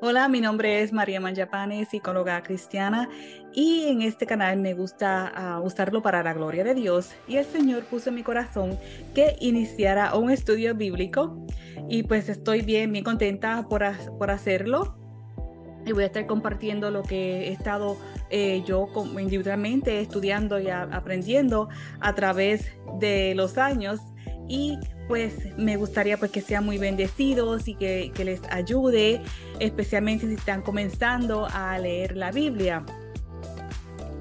Hola, mi nombre es María Manjapane, psicóloga cristiana, y en este canal me gusta uh, usarlo para la gloria de Dios. Y el Señor puso en mi corazón que iniciara un estudio bíblico, y pues estoy bien, bien contenta por, por hacerlo. Y voy a estar compartiendo lo que he estado eh, yo individualmente estudiando y aprendiendo a través de los años. Y pues me gustaría pues que sean muy bendecidos y que, que les ayude, especialmente si están comenzando a leer la Biblia.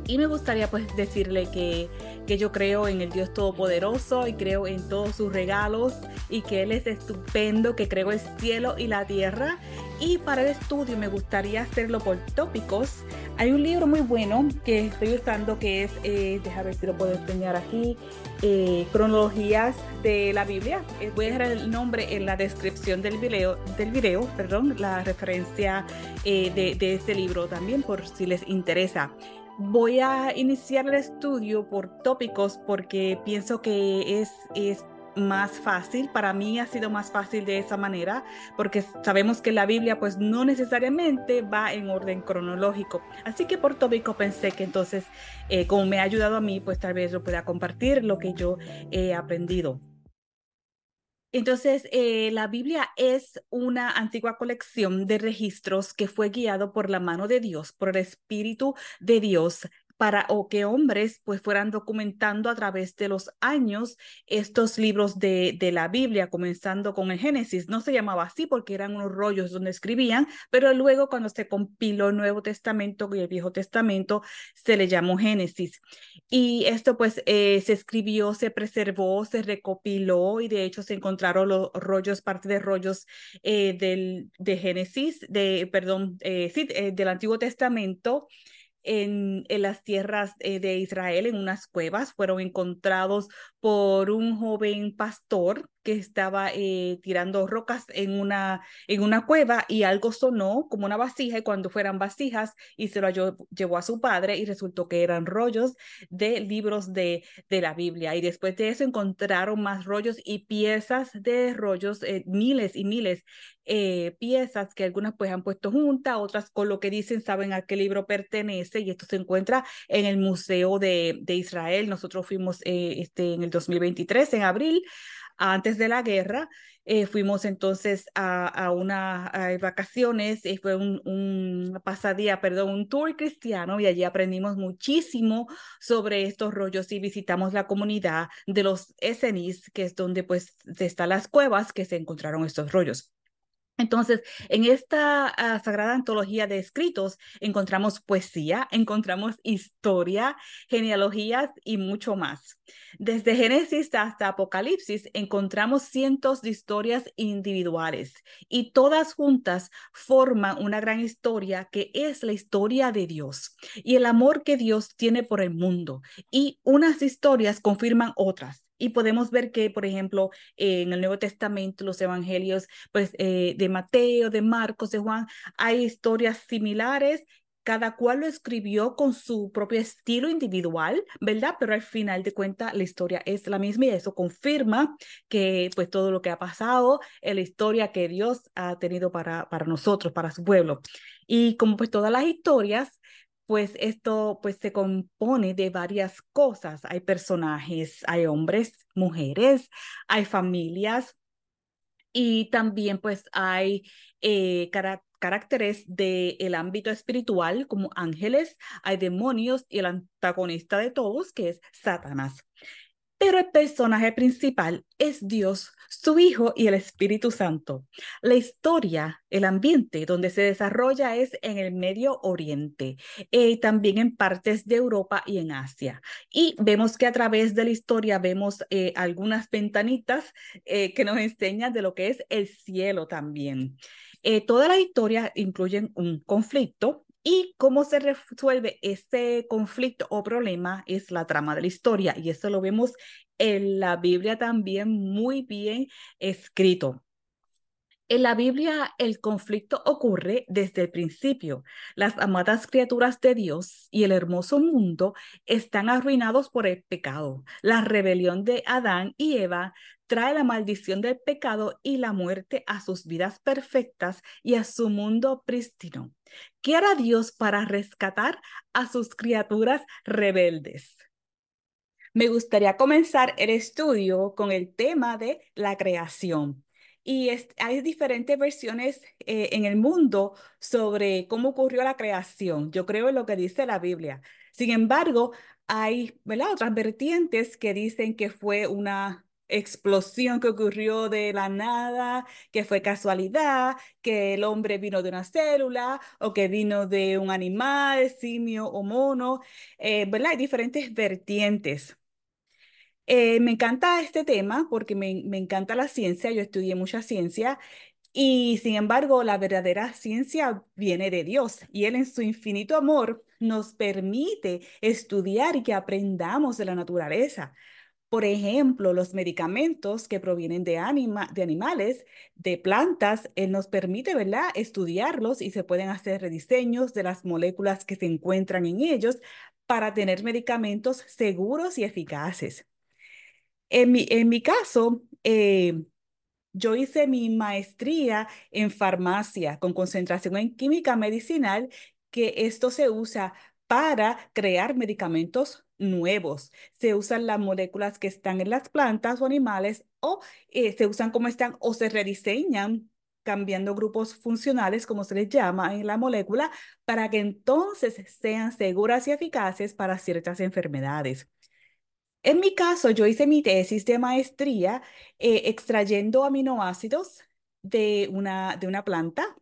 Y me gustaría pues decirle que, que, yo creo en el Dios Todopoderoso y creo en todos sus regalos y que Él es estupendo, que creo el cielo y la tierra. Y para el estudio me gustaría hacerlo por tópicos. Hay un libro muy bueno que estoy usando que es, eh, déjame ver si lo puedo enseñar aquí, eh, Cronologías de la Biblia. Eh, voy a dejar el nombre en la descripción del video, del video perdón, la referencia eh, de, de este libro también por si les interesa. Voy a iniciar el estudio por tópicos porque pienso que es, es más fácil. Para mí ha sido más fácil de esa manera porque sabemos que la Biblia pues no necesariamente va en orden cronológico. Así que por tópico pensé que entonces eh, como me ha ayudado a mí pues tal vez lo pueda compartir lo que yo he aprendido. Entonces, eh, la Biblia es una antigua colección de registros que fue guiado por la mano de Dios, por el Espíritu de Dios, para o que hombres pues fueran documentando a través de los años estos libros de, de, la Biblia, comenzando con el Génesis. No se llamaba así porque eran unos rollos donde escribían, pero luego cuando se compiló el Nuevo Testamento y el Viejo Testamento se le llamó Génesis. Y esto pues eh, se escribió, se preservó, se recopiló y de hecho se encontraron los rollos, parte de rollos eh, del, de Génesis, de, perdón, eh, sí, eh, del Antiguo Testamento en, en las tierras eh, de Israel, en unas cuevas, fueron encontrados por un joven pastor que estaba eh, tirando rocas en una, en una cueva y algo sonó como una vasija y cuando fueran vasijas y se lo llevó a su padre y resultó que eran rollos de libros de, de la Biblia. Y después de eso encontraron más rollos y piezas de rollos, eh, miles y miles eh, piezas que algunas pues han puesto juntas, otras con lo que dicen saben a qué libro pertenece y esto se encuentra en el Museo de, de Israel. Nosotros fuimos eh, este, en el 2023, en abril, antes de la guerra. Eh, fuimos entonces a, a unas vacaciones, eh, fue un, un, pasadía, perdón, un tour cristiano y allí aprendimos muchísimo sobre estos rollos y visitamos la comunidad de los Essenis, que es donde pues están las cuevas que se encontraron estos rollos. Entonces, en esta uh, sagrada antología de escritos encontramos poesía, encontramos historia, genealogías y mucho más. Desde Génesis hasta Apocalipsis encontramos cientos de historias individuales y todas juntas forman una gran historia que es la historia de Dios y el amor que Dios tiene por el mundo. Y unas historias confirman otras. Y podemos ver que, por ejemplo, eh, en el Nuevo Testamento, los evangelios pues, eh, de Mateo, de Marcos, de Juan, hay historias similares cada cual lo escribió con su propio estilo individual, ¿verdad? Pero al final de cuentas la historia es la misma y eso confirma que pues todo lo que ha pasado es la historia que Dios ha tenido para, para nosotros, para su pueblo. Y como pues todas las historias, pues esto pues se compone de varias cosas. Hay personajes, hay hombres, mujeres, hay familias y también pues hay eh, caracteres del el ámbito espiritual como ángeles, hay demonios y el antagonista de todos que es Satanás. Pero el personaje principal es Dios, su Hijo y el Espíritu Santo. La historia, el ambiente donde se desarrolla es en el Medio Oriente, eh, también en partes de Europa y en Asia. Y vemos que a través de la historia vemos eh, algunas ventanitas eh, que nos enseñan de lo que es el cielo también. Eh, toda la historia incluye un conflicto y cómo se resuelve este conflicto o problema es la trama de la historia. Y eso lo vemos en la Biblia también muy bien escrito. En la Biblia el conflicto ocurre desde el principio. Las amadas criaturas de Dios y el hermoso mundo están arruinados por el pecado. La rebelión de Adán y Eva trae la maldición del pecado y la muerte a sus vidas perfectas y a su mundo prístino. ¿Qué hará Dios para rescatar a sus criaturas rebeldes? Me gustaría comenzar el estudio con el tema de la creación. Y hay diferentes versiones eh, en el mundo sobre cómo ocurrió la creación. Yo creo en lo que dice la Biblia. Sin embargo, hay otras vertientes que dicen que fue una explosión que ocurrió de la nada, que fue casualidad, que el hombre vino de una célula o que vino de un animal, simio o mono, eh, ¿verdad? Hay diferentes vertientes. Eh, me encanta este tema porque me, encanta la ciencia, yo estudié mucha ciencia y sin embargo la verdadera ciencia viene de Dios y Él en su infinito amor nos permite estudiar y que aprendamos de la naturaleza. Por ejemplo, los medicamentos que provienen de, anima, de animales, de plantas, Él nos permite, ¿verdad?, estudiarlos y se pueden hacer rediseños de las moléculas que se encuentran en ellos para tener medicamentos seguros y eficaces. En mi, en mi caso, eh, yo hice mi maestría en farmacia con concentración en química medicinal, que esto se usa para crear medicamentos nuevos. Se usan las moléculas que están en las plantas o animales o eh, se usan como están o se rediseñan cambiando grupos funcionales, como se les llama en la molécula, para que entonces sean seguras y eficaces para ciertas enfermedades. En mi caso, yo hice mi tesis de maestría eh, extrayendo aminoácidos de una, de una planta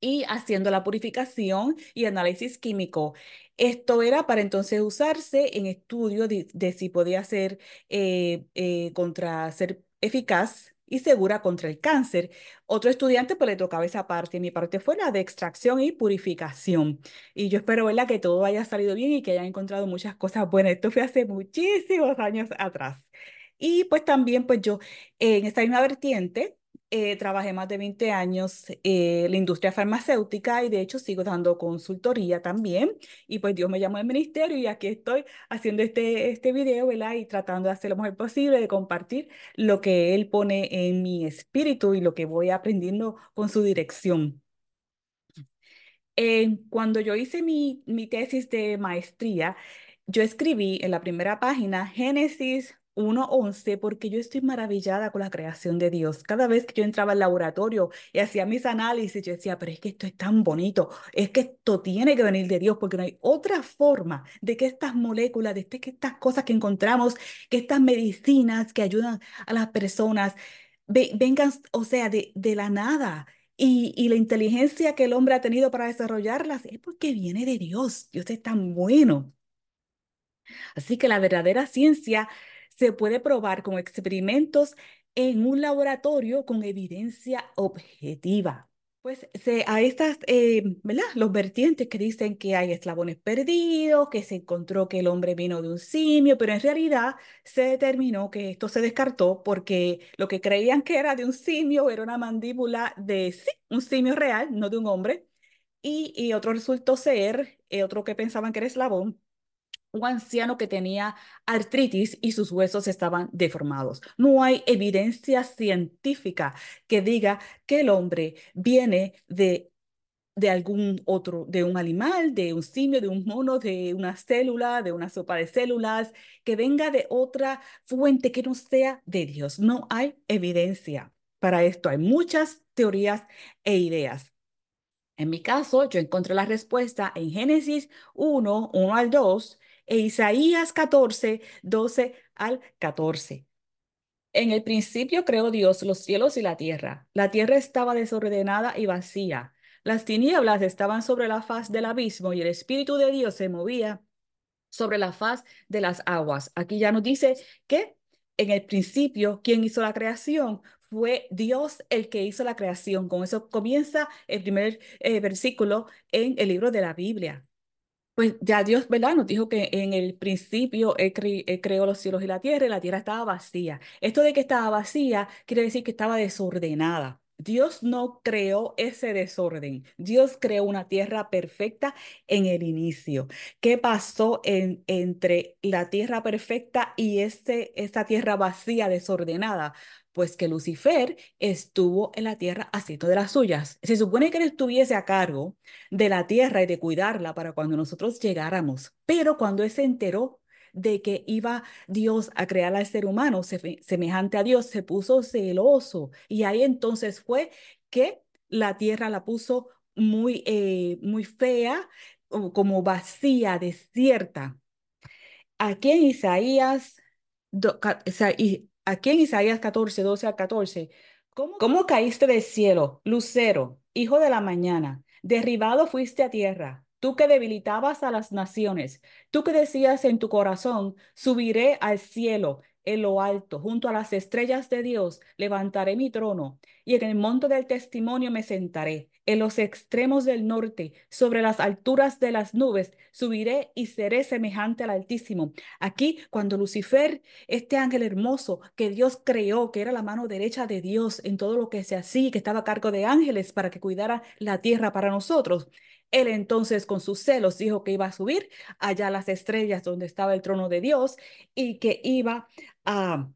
y haciendo la purificación y análisis químico. Esto era para entonces usarse en estudio de, si podía ser eh, eh, contra ser eficaz y segura contra el cáncer. Otro estudiante pues le tocaba esa parte, mi parte fue la de extracción y purificación. Y yo espero, ¿verdad? Que todo haya salido bien y que hayan encontrado muchas cosas buenas. Esto fue hace muchísimos años atrás. Y pues también, pues yo, en esta misma vertiente, eh, trabajé más de 20 años en eh, la industria farmacéutica y de hecho sigo dando consultoría también. Y pues Dios me llamó al ministerio y aquí estoy haciendo este, este video, ¿verdad? Y tratando de hacer lo mejor posible, de compartir lo que Él pone en mi espíritu y lo que voy aprendiendo con su dirección. Eh, cuando yo hice mi, mi tesis de maestría, yo escribí en la primera página Génesis 1.11 porque yo estoy maravillada con la creación de Dios. Cada vez que yo entraba al laboratorio y hacía mis análisis, yo decía, pero es que esto es tan bonito, es que esto tiene que venir de Dios porque no hay otra forma de que estas moléculas, de que estas cosas que encontramos, que estas medicinas que ayudan a las personas, vengan, o sea, de, de la nada. Y, y, la inteligencia que el hombre ha tenido para desarrollarlas es porque viene de Dios. Dios es tan bueno. Así que la verdadera ciencia se puede probar con experimentos en un laboratorio con evidencia objetiva. Pues se, a estas, eh, ¿verdad? Los vertientes que dicen que hay eslabones perdidos, que se encontró que el hombre vino de un simio, pero en realidad se determinó que esto se descartó porque lo que creían que era de un simio era una mandíbula de sí, un simio real, no de un hombre. Y, y otro resultó ser, eh, otro que pensaban que era eslabón, un anciano que tenía artritis y sus huesos estaban deformados. No hay evidencia científica que diga que el hombre viene de de algún otro, de un animal, de un simio, de un mono, de una célula, de una sopa de células, que venga de otra fuente que no sea de Dios. No hay evidencia para esto. Hay muchas teorías e ideas. En mi caso, yo encontré la respuesta en Génesis 1, 1 al 2, e Isaías 14, 12 al 14. En el principio creó Dios los cielos y la tierra. La tierra estaba desordenada y vacía. Las tinieblas estaban sobre la faz del abismo y el Espíritu de Dios se movía sobre la faz de las aguas. Aquí ya nos dice que en el principio, quien hizo la creación fue Dios el que hizo la creación. Con eso comienza el primer eh, versículo en el libro de la Biblia. Pues ya Dios, ¿verdad? Nos dijo que en el principio él, creó los cielos y la tierra y la tierra estaba vacía. Esto de que estaba vacía quiere decir que estaba desordenada. Dios no creó ese desorden. Dios creó una tierra perfecta en el inicio. ¿Qué pasó en, entre la tierra perfecta y este, esta tierra vacía, desordenada? Pues que Lucifer estuvo en la tierra haciendo de las suyas. Se supone que él estuviese a cargo de la tierra y de cuidarla para cuando nosotros llegáramos. Pero cuando él se enteró de que iba Dios a crear al ser humano semejante a Dios, se puso celoso y ahí entonces fue que la tierra la puso muy, eh, muy fea, como vacía, desierta. Aquí en Isaías, aquí en Isaías 14, 12 a 14, ¿cómo, ¿cómo caíste del cielo, lucero, hijo de la mañana? Derribado fuiste a tierra tú que debilitabas a las naciones, tú que decías en tu corazón, subiré al cielo, en lo alto, junto a las estrellas de Dios, levantaré mi trono, y en el monte del testimonio me sentaré, en los extremos del norte, sobre las alturas de las nubes, subiré y seré semejante al Altísimo. Aquí, cuando Lucifer, este ángel hermoso que Dios creó, que era la mano derecha de Dios en todo lo que se hacía, que estaba a cargo de ángeles para que cuidara la tierra para nosotros, él entonces con sus celos dijo que iba a subir allá a las estrellas donde estaba el trono de Dios y que iba a,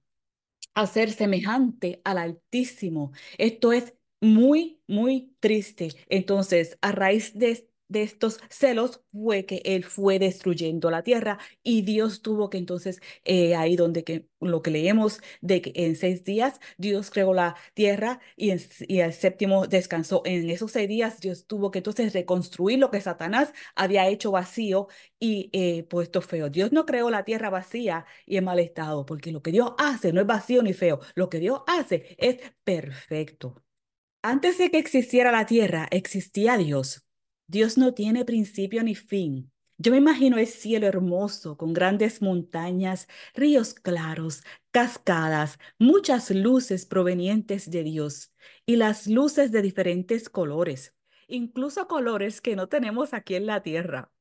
a ser semejante al Altísimo. Esto es muy, muy triste. Entonces, a raíz de de estos celos fue que él fue destruyendo la tierra y Dios tuvo que entonces, eh, ahí donde que, lo que leemos de que en seis días Dios creó la tierra y, en, y el séptimo descansó. En esos seis días Dios tuvo que entonces reconstruir lo que Satanás había hecho vacío y eh, puesto feo. Dios no creó la tierra vacía y en mal estado, porque lo que Dios hace no es vacío ni feo, lo que Dios hace es perfecto. Antes de que existiera la tierra, existía Dios. Dios no tiene principio ni fin. Yo me imagino el cielo hermoso, con grandes montañas, ríos claros, cascadas, muchas luces provenientes de Dios y las luces de diferentes colores, incluso colores que no tenemos aquí en la tierra.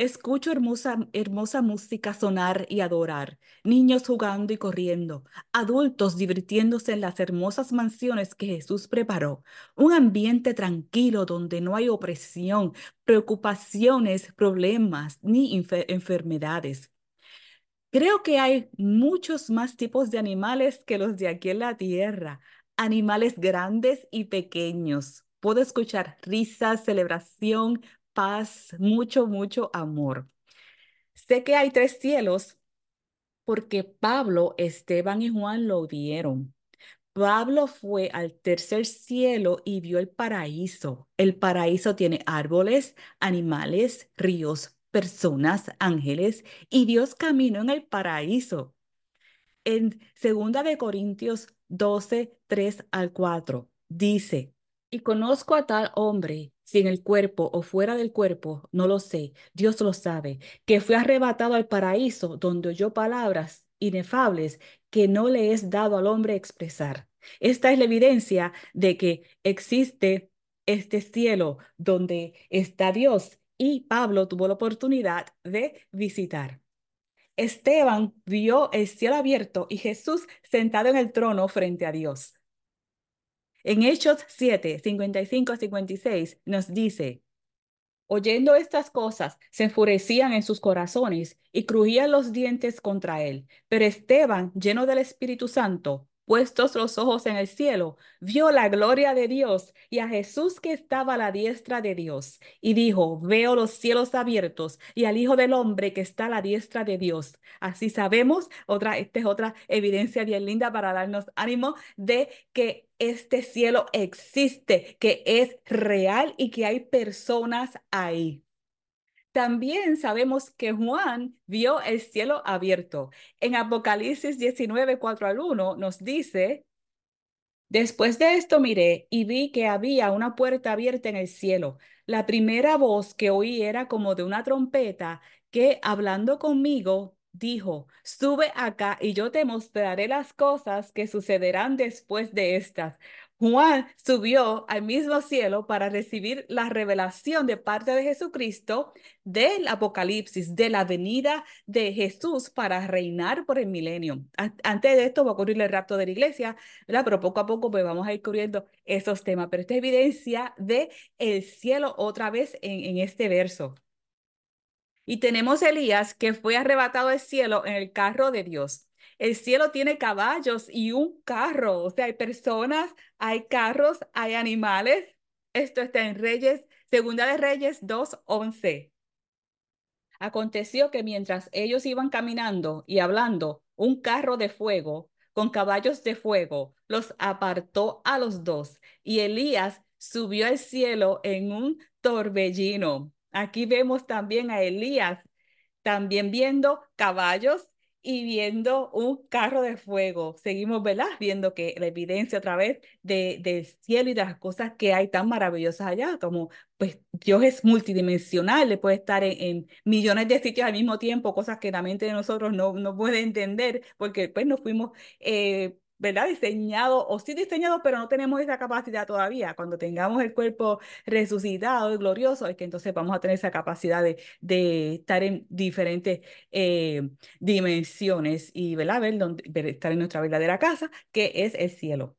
Escucho hermosa, hermosa música sonar y adorar, niños jugando y corriendo, adultos divirtiéndose en las hermosas mansiones que Jesús preparó, un ambiente tranquilo donde no hay opresión, preocupaciones, problemas ni enfermedades. Creo que hay muchos más tipos de animales que los de aquí en la tierra, animales grandes y pequeños. Puedo escuchar risas, celebración, paz, mucho, mucho amor. Sé que hay tres cielos porque Pablo, Esteban y Juan lo vieron. Pablo fue al tercer cielo y vio el paraíso. El paraíso tiene árboles, animales, ríos, personas, ángeles, y Dios caminó en el paraíso. En segunda de Corintios 12, 3 al 4, dice, y conozco a tal hombre si en el cuerpo o fuera del cuerpo, no lo sé, Dios lo sabe, que fue arrebatado al paraíso donde oyó palabras inefables que no le es dado al hombre expresar. Esta es la evidencia de que existe este cielo donde está Dios y Pablo tuvo la oportunidad de visitar. Esteban vio el cielo abierto y Jesús sentado en el trono frente a Dios. En Hechos 7, 55 a 56 nos dice, oyendo estas cosas, se enfurecían en sus corazones y crujían los dientes contra él. Pero Esteban, lleno del Espíritu Santo, puestos los ojos en el cielo, vio la gloria de Dios y a Jesús que estaba a la diestra de Dios. Y dijo, veo los cielos abiertos y al Hijo del Hombre que está a la diestra de Dios. Así sabemos, otra, esta es otra evidencia bien linda para darnos ánimo de que este cielo existe, que es real y que hay personas ahí. También sabemos que Juan vio el cielo abierto. En Apocalipsis 19, 4 al 1 nos dice, Después de esto miré y vi que había una puerta abierta en el cielo. La primera voz que oí era como de una trompeta que, hablando conmigo, dijo, sube acá y yo te mostraré las cosas que sucederán después de estas. Juan subió al mismo cielo para recibir la revelación de parte de Jesucristo del Apocalipsis, de la venida de Jesús para reinar por el milenio. Antes de esto va a ocurrir el rapto de la iglesia, ¿verdad? pero poco a poco pues vamos a ir cubriendo esos temas. Pero esta es evidencia de el cielo otra vez en, en este verso. Y tenemos Elías que fue arrebatado al cielo en el carro de Dios. El cielo tiene caballos y un carro, o sea, hay personas, hay carros, hay animales. Esto está en Reyes, Segunda de Reyes 2.11. Aconteció que mientras ellos iban caminando y hablando, un carro de fuego con caballos de fuego los apartó a los dos y Elías subió al cielo en un torbellino. Aquí vemos también a Elías también viendo caballos y viendo un carro de fuego. Seguimos, ¿verdad? Viendo que la evidencia otra vez de, del cielo y de las cosas que hay tan maravillosas allá, como pues Dios es multidimensional, le puede estar en, millones de sitios al mismo tiempo, cosas que la mente de nosotros no, no puede entender, porque pues nos fuimos eh, ¿verdad? Diseñado, o sí diseñado, pero no tenemos esa capacidad todavía. Cuando tengamos el cuerpo resucitado y glorioso, es que entonces vamos a tener esa capacidad de, de estar en diferentes eh, dimensiones y, ¿verdad? Ver, ver, estar en nuestra verdadera casa, que es el cielo.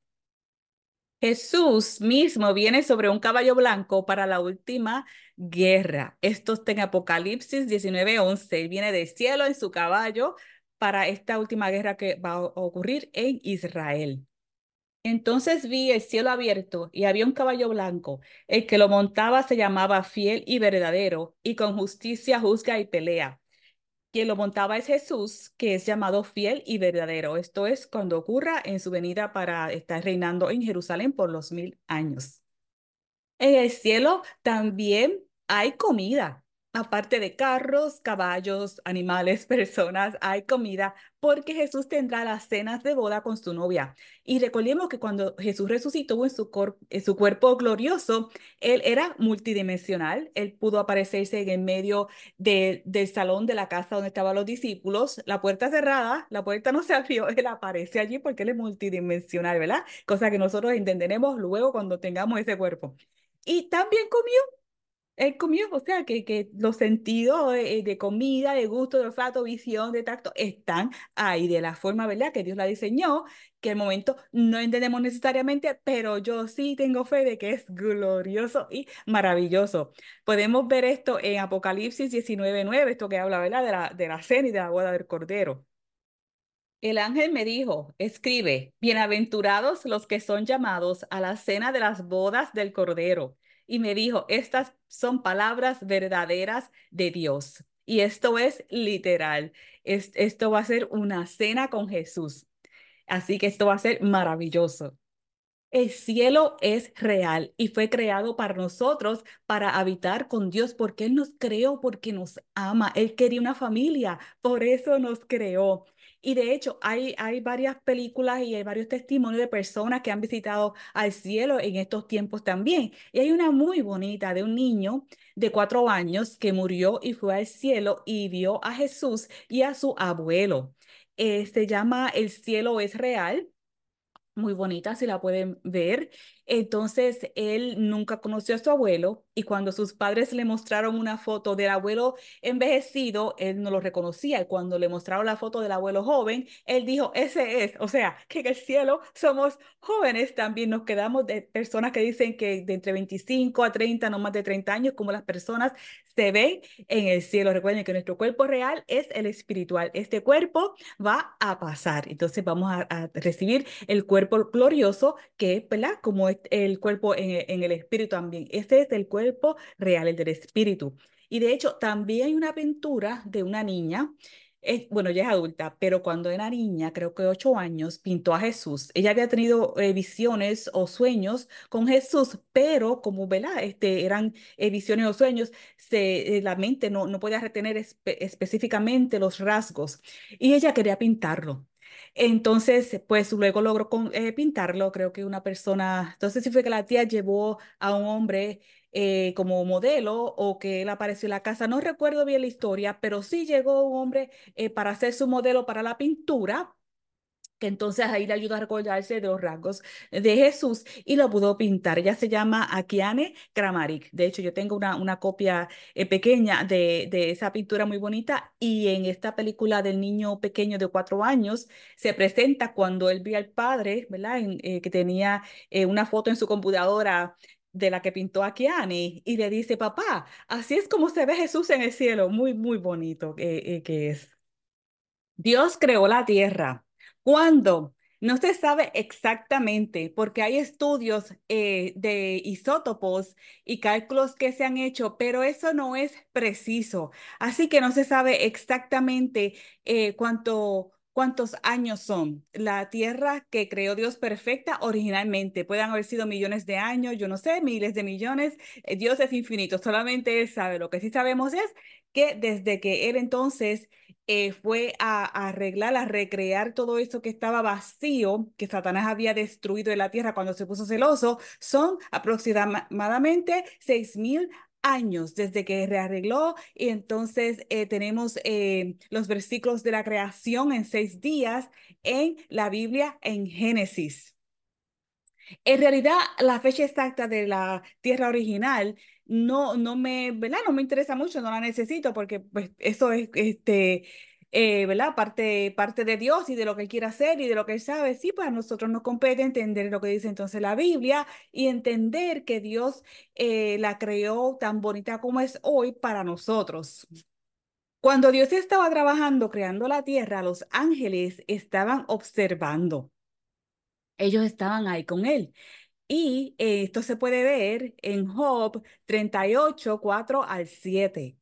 Jesús mismo viene sobre un caballo blanco para la última guerra. Esto está en Apocalipsis 19:11. Él viene del cielo en su caballo para esta última guerra que va a ocurrir en Israel. Entonces vi el cielo abierto y había un caballo blanco. El que lo montaba se llamaba fiel y verdadero y con justicia juzga y pelea. Quien lo montaba es Jesús, que es llamado fiel y verdadero. Esto es cuando ocurra en su venida para estar reinando en Jerusalén por los mil años. En el cielo también hay comida aparte de carros, caballos, animales, personas, hay comida, porque Jesús tendrá las cenas de boda con su novia. Y recordemos que cuando Jesús resucitó en su, cuerpo glorioso, Él era multidimensional, Él pudo aparecerse en el medio del salón de la casa donde estaban los discípulos, la puerta cerrada, la puerta no se abrió, Él aparece allí porque Él es multidimensional, ¿verdad? Cosa que nosotros entenderemos luego cuando tengamos ese cuerpo. Y también comió él comió, o sea, que, que los sentidos de, comida, de gusto, de olfato, visión, de tacto, están ahí de la forma, ¿verdad? Que Dios la diseñó, que el momento no entendemos necesariamente, pero yo sí tengo fe de que es glorioso y maravilloso. Podemos ver esto en Apocalipsis 19.9, esto que habla, ¿verdad? De la, de la cena y de la boda del Cordero. El ángel me dijo, escribe, bienaventurados los que son llamados a la cena de las bodas del Cordero y me dijo, estas son palabras verdaderas de Dios. Y esto es literal. esto va a ser una cena con Jesús. Así que esto va a ser maravilloso. El cielo es real y fue creado para nosotros, para habitar con Dios, porque Él nos creó, porque nos ama. Él quería una familia, por eso nos creó. Y de hecho, hay, hay varias películas y hay varios testimonios de personas que han visitado al cielo en estos tiempos también. Y hay una muy bonita de un niño de cuatro años que murió y fue al cielo y vio a Jesús y a su abuelo. Eh, se llama El cielo es real muy bonita, si la pueden ver. Entonces, él nunca conoció a su abuelo y cuando sus padres le mostraron una foto del abuelo envejecido, él no lo reconocía. Y cuando le mostraron la foto del abuelo joven, él dijo, ese es. O sea, que en el cielo somos jóvenes también. Nos quedamos de personas que dicen que de entre 25 a 30, no más de 30 años, como las personas se ven en el cielo. Recuerden que nuestro cuerpo real es el espiritual. Este cuerpo va a pasar. Entonces vamos a, recibir el cuerpo glorioso que ¿verdad? Como es el cuerpo en, el espíritu también. Este es el cuerpo real, el del espíritu. Y de hecho, también hay una aventura de una niña bueno, ella es adulta, pero cuando era niña, creo que ocho años, pintó a Jesús. Ella había tenido eh, visiones o sueños con Jesús, pero como, ¿verdad? Este, eran eh, visiones o sueños, se, eh, la mente no, no podía retener específicamente los rasgos y ella quería pintarlo. Entonces, pues luego logró eh, pintarlo, creo que una persona, entonces sí fue que la tía llevó a un hombre eh, como modelo o que él apareció en la casa, no recuerdo bien la historia, pero sí llegó un hombre eh, para hacer su modelo para la pintura que entonces ahí le ayuda a recordarse de los rasgos de Jesús y lo pudo pintar. Ella se llama Akiane Kramaric. De hecho, yo tengo una, una copia eh, pequeña de, de, esa pintura muy bonita y en esta película del niño pequeño de cuatro años se presenta cuando él ve al padre, ¿verdad? Eh, que tenía eh, una foto en su computadora de la que pintó Akiane y le dice, papá, así es como se ve Jesús en el cielo. Muy, muy bonito que es. Dios creó la tierra ¿Cuándo? No se sabe exactamente porque hay estudios eh, de isótopos y cálculos que se han hecho, pero eso no es preciso. Así que no se sabe exactamente eh, cuánto, cuántos años son. La Tierra que creó Dios perfecta originalmente, pueden haber sido millones de años, yo no sé, miles de millones. Eh, Dios es infinito, solamente Él sabe. Lo que sí sabemos es que desde que Él entonces eh, fue a, arreglar, a recrear todo esto que estaba vacío, que Satanás había destruido de la tierra cuando se puso celoso, son aproximadamente seis mil años desde que rearregló y entonces eh, tenemos eh, los versículos de la creación en seis días en la Biblia en Génesis. En realidad, la fecha exacta de la tierra original no, no me, ¿verdad? No me interesa mucho, no la necesito porque pues, eso es, este, eh, ¿verdad? Parte, parte de Dios y de lo que Él quiere hacer y de lo que Él sabe. Sí, pues nosotros nos compete entender lo que dice entonces la Biblia y entender que Dios eh, la creó tan bonita como es hoy para nosotros. Cuando Dios estaba trabajando, creando la tierra, los ángeles estaban observando. Ellos estaban ahí con Él. Y eh, esto se puede ver en Job 38, 4 al 7.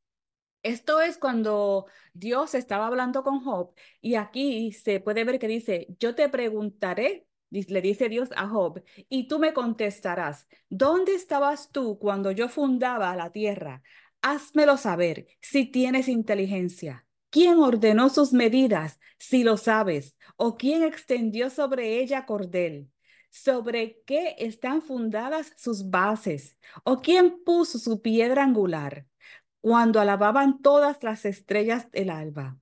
Esto es cuando Dios estaba hablando con Job y aquí se puede ver que dice, yo te preguntaré, le dice Dios a Job, y tú me contestarás, ¿dónde estabas tú cuando yo fundaba la tierra? Házmelo saber si tienes inteligencia. ¿Quién ordenó sus medidas, si lo sabes? ¿O quién extendió sobre ella cordel? ¿Sobre qué están fundadas sus bases? ¿O quién puso su piedra angular? Cuando alababan todas las estrellas del alba.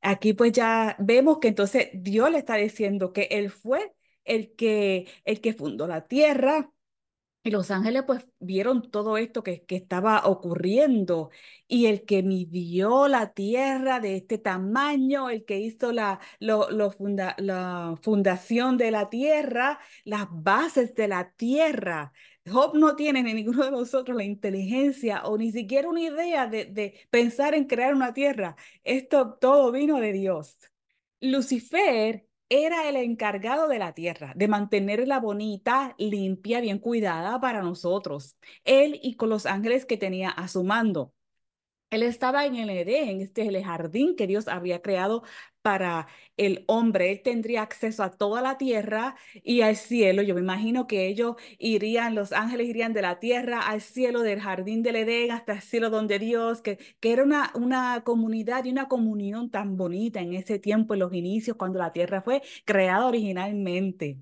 Aquí pues ya vemos que entonces Dios le está diciendo que Él fue el que, el que fundó la tierra, y los ángeles pues vieron todo esto que, que, estaba ocurriendo y el que midió la tierra de este tamaño, el que hizo la, lo, lo funda, la fundación de la tierra, las bases de la tierra. Job no tiene ni ninguno de nosotros la inteligencia o ni siquiera una idea de, de pensar en crear una tierra. Esto todo vino de Dios. Lucifer era el encargado de la tierra, de mantenerla bonita, limpia, bien cuidada para nosotros. Él y con los ángeles que tenía a su mando. Él estaba en el Edén, este es el jardín que Dios había creado para el hombre. Él tendría acceso a toda la tierra y al cielo. Yo me imagino que ellos irían, los ángeles irían de la tierra al cielo, del jardín del Edén hasta el cielo donde Dios, que, que era una, una comunidad y una comunión tan bonita en ese tiempo, en los inicios, cuando la tierra fue creada originalmente.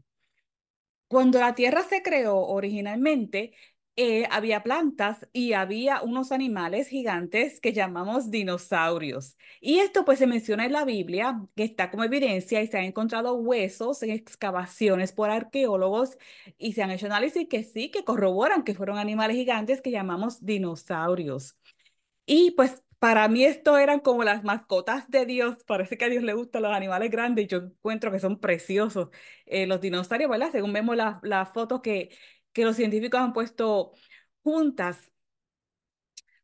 Cuando la tierra se creó originalmente, eh, había plantas y había unos animales gigantes que llamamos dinosaurios. Y esto pues se menciona en la Biblia, que está como evidencia y se han encontrado huesos en excavaciones por arqueólogos y se han hecho análisis que sí, que corroboran que fueron animales gigantes que llamamos dinosaurios. Y pues para mí esto eran como las mascotas de Dios. Parece que a Dios le gustan los animales grandes y yo encuentro que son preciosos. Eh, los dinosaurios, ¿verdad? Según vemos las la fotos que que los científicos han puesto juntas.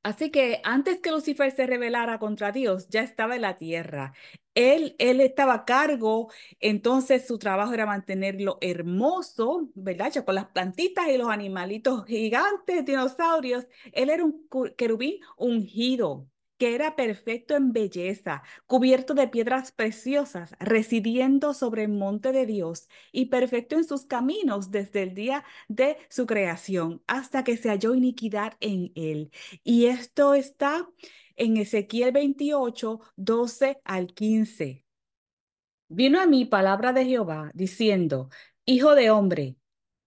Así que antes que Lucifer se rebelara contra Dios, ya estaba en la tierra. Él, él estaba a cargo, entonces su trabajo era mantenerlo hermoso, ¿verdad? Ya con las plantitas y los animalitos gigantes, dinosaurios. Él era un querubín ungido que era perfecto en belleza, cubierto de piedras preciosas, residiendo sobre el monte de Dios y perfecto en sus caminos desde el día de su creación hasta que se halló iniquidad en él. Y esto está en Ezequiel 28, 12 al 15. Vino a mí palabra de Jehová diciendo, Hijo de hombre,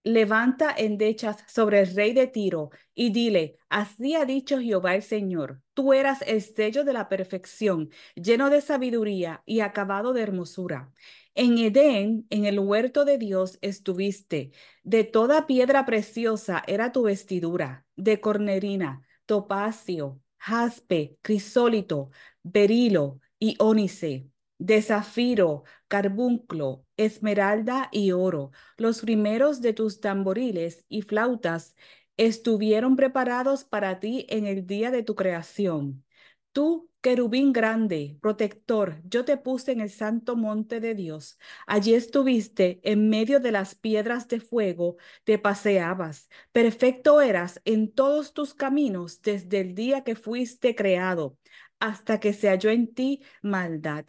levanta endechas sobre el rey de Tiro y dile, así ha dicho Jehová el Señor, tú eras el sello de la perfección, lleno de sabiduría y acabado de hermosura. En Edén, en el huerto de Dios, estuviste. De toda piedra preciosa era tu vestidura, de cornerina, topacio, jaspe, crisólito, berilo y ónice de zafiro, carbunclo, esmeralda y oro. Los primeros de tus tamboriles y flautas estuvieron preparados para ti en el día de tu creación. Tú, querubín grande, protector, yo te puse en el santo monte de Dios. Allí estuviste en medio de las piedras de fuego, te paseabas. Perfecto eras en todos tus caminos desde el día que fuiste creado, hasta que se halló en ti maldad.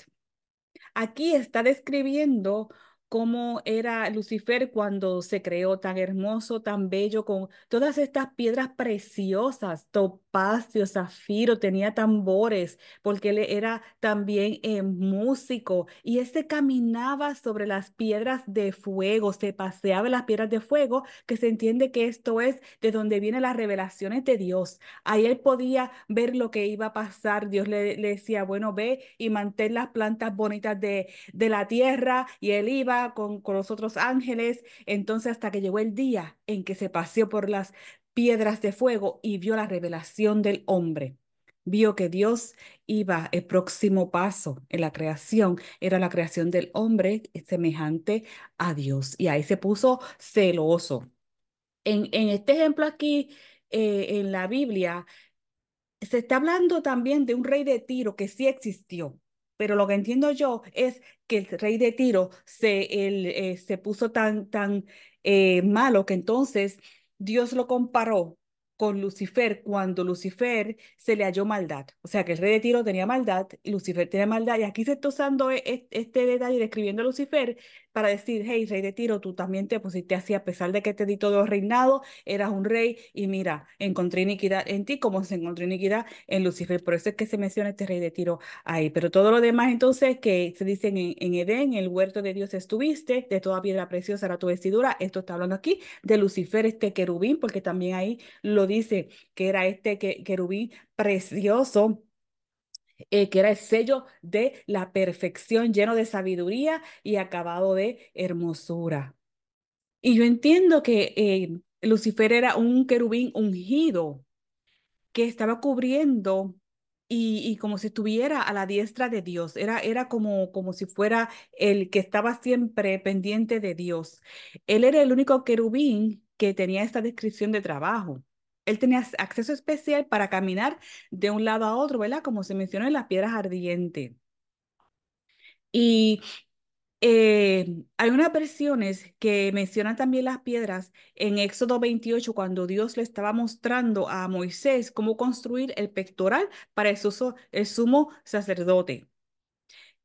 Aquí está describiendo cómo era Lucifer cuando se creó tan hermoso, tan bello, con todas estas piedras preciosas, topacio, zafiro, tenía tambores, porque él era también eh, músico, y ese caminaba sobre las piedras de fuego, se paseaba en las piedras de fuego, que se entiende que esto es de donde vienen las revelaciones de Dios. Ahí él podía ver lo que iba a pasar, Dios le, le decía, bueno, ve y mantén las plantas bonitas de, de la tierra, y él iba con, los otros ángeles, entonces hasta que llegó el día en que se paseó por las piedras de fuego y vio la revelación del hombre. Vio que Dios iba, el próximo paso en la creación era la creación del hombre semejante a Dios. Y ahí se puso celoso. En, en este ejemplo aquí, eh, en la Biblia, se está hablando también de un rey de Tiro que sí existió. Pero lo que entiendo yo es que el rey de Tiro se, eh, se puso tan, tan eh, malo que entonces Dios lo comparó con Lucifer cuando Lucifer se le halló maldad. O sea que el rey de Tiro tenía maldad y Lucifer tenía maldad. Y aquí se está usando e, e, este detalle describiendo a Lucifer para decir, hey, rey de Tiro, tú también te pusiste así, a pesar de que te di todo reinado, eras un rey y mira, encontré iniquidad en ti como se encontró iniquidad en Lucifer. Por eso es que se menciona este rey de Tiro ahí. Pero todo lo demás entonces que se dicen en, en Edén, el huerto de Dios estuviste, de toda piedra preciosa era tu vestidura. Esto está hablando aquí de Lucifer, este querubín, porque también ahí lo dice que era este querubín precioso. Eh, que era el sello de la perfección, lleno de sabiduría y acabado de hermosura. Y yo entiendo que eh, Lucifer era un querubín ungido que estaba cubriendo y, como si estuviera a la diestra de Dios. Era, era como, como si fuera el que estaba siempre pendiente de Dios. Él era el único querubín que tenía esta descripción de trabajo. Él tenía acceso especial para caminar de un lado a otro, ¿verdad? Como se mencionó en las piedras ardientes. Y eh, hay unas versiones que mencionan también las piedras en Éxodo 28, cuando Dios le estaba mostrando a Moisés cómo construir el pectoral para el, el sumo sacerdote.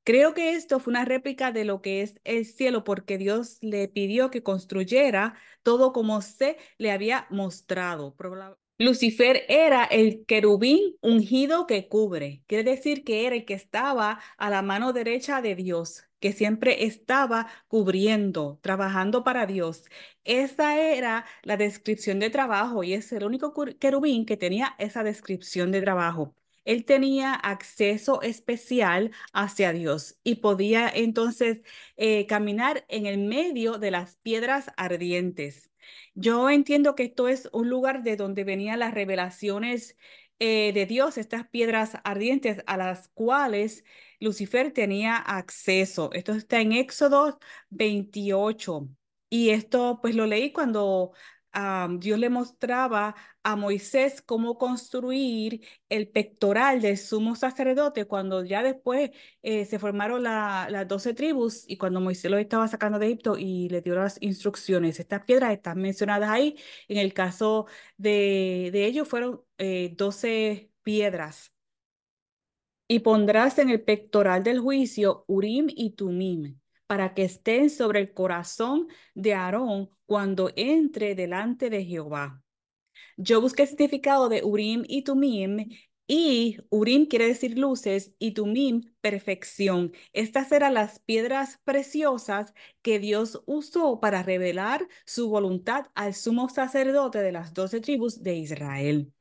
Creo que esto fue una réplica de lo que es el cielo, porque Dios le pidió que construyera todo como se le había mostrado. Lucifer era el querubín ungido que cubre. Quiere decir que era el que estaba a la mano derecha de Dios, que siempre estaba cubriendo, trabajando para Dios. Esa era la descripción de trabajo y es el único querubín que tenía esa descripción de trabajo él tenía acceso especial hacia Dios y podía entonces eh, caminar en el medio de las piedras ardientes. Yo entiendo que esto es un lugar de donde venían las revelaciones eh, de Dios, estas piedras ardientes a las cuales Lucifer tenía acceso. Esto está en Éxodo 28. Y esto pues lo leí cuando Dios le mostraba a Moisés cómo construir el pectoral del sumo sacerdote cuando ya después eh, se formaron las doce tribus y cuando Moisés lo estaba sacando de Egipto y le dio las instrucciones. Estas piedras están mencionadas ahí. En el caso de, de ellos fueron eh, doce piedras. Y pondrás en el pectoral del juicio Urim y Tumim para que estén sobre el corazón de Aarón cuando entre delante de Jehová. Yo busqué el significado de Urim y Tumim Y Urim quiere decir luces y Tumim perfección. Estas eran las piedras preciosas que Dios usó para revelar su voluntad al sumo sacerdote de las doce tribus de Israel.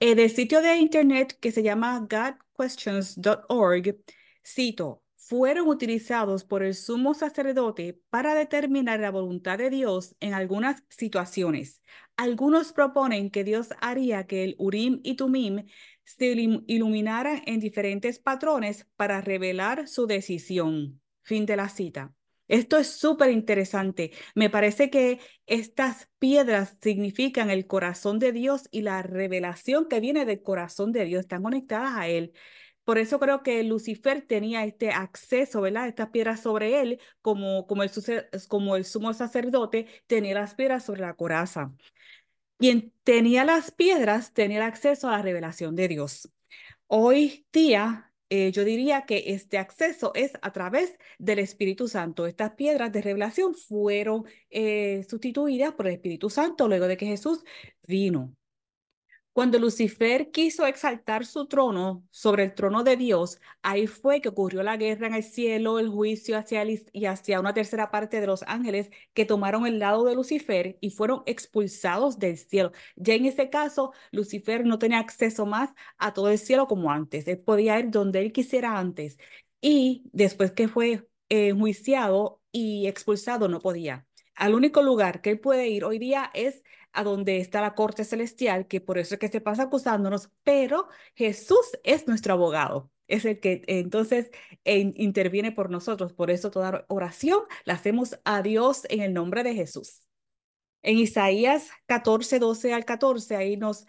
En el sitio de internet que se llama godquestions.org, cito, fueron utilizados por el sumo sacerdote para determinar la voluntad de Dios en algunas situaciones. Algunos proponen que Dios haría que el Urim y Tumim se iluminaran en diferentes patrones para revelar su decisión. Fin de la cita. Esto es súper interesante. Me parece que estas piedras significan el corazón de Dios y la revelación que viene del corazón de Dios. Están conectadas a Él. Por eso creo que Lucifer tenía este acceso, ¿verdad? Estas piedras sobre él, como, como, el, sumo sacerdote tenía las piedras sobre la coraza. Quien tenía las piedras tenía acceso a la revelación de Dios. Hoy día, eh, yo diría que este acceso es a través del Espíritu Santo. Estas piedras de revelación fueron eh, sustituidas por el Espíritu Santo luego de que Jesús vino. Cuando Lucifer quiso exaltar su trono sobre el trono de Dios, ahí fue que ocurrió la guerra en el cielo, el juicio hacia una tercera parte de los ángeles que tomaron el lado de Lucifer y fueron expulsados del cielo. Ya en ese caso, Lucifer no tenía acceso más a todo el cielo como antes. Él podía ir donde él quisiera antes. Y después que fue enjuiciado y expulsado, no podía. Al único lugar que él puede ir hoy día es a donde está la corte celestial, que por eso es que se pasa acusándonos, pero Jesús es nuestro abogado. Es el que entonces interviene por nosotros. Por eso toda oración la hacemos a Dios en el nombre de Jesús. En Isaías 14, 12 al 14, ahí nos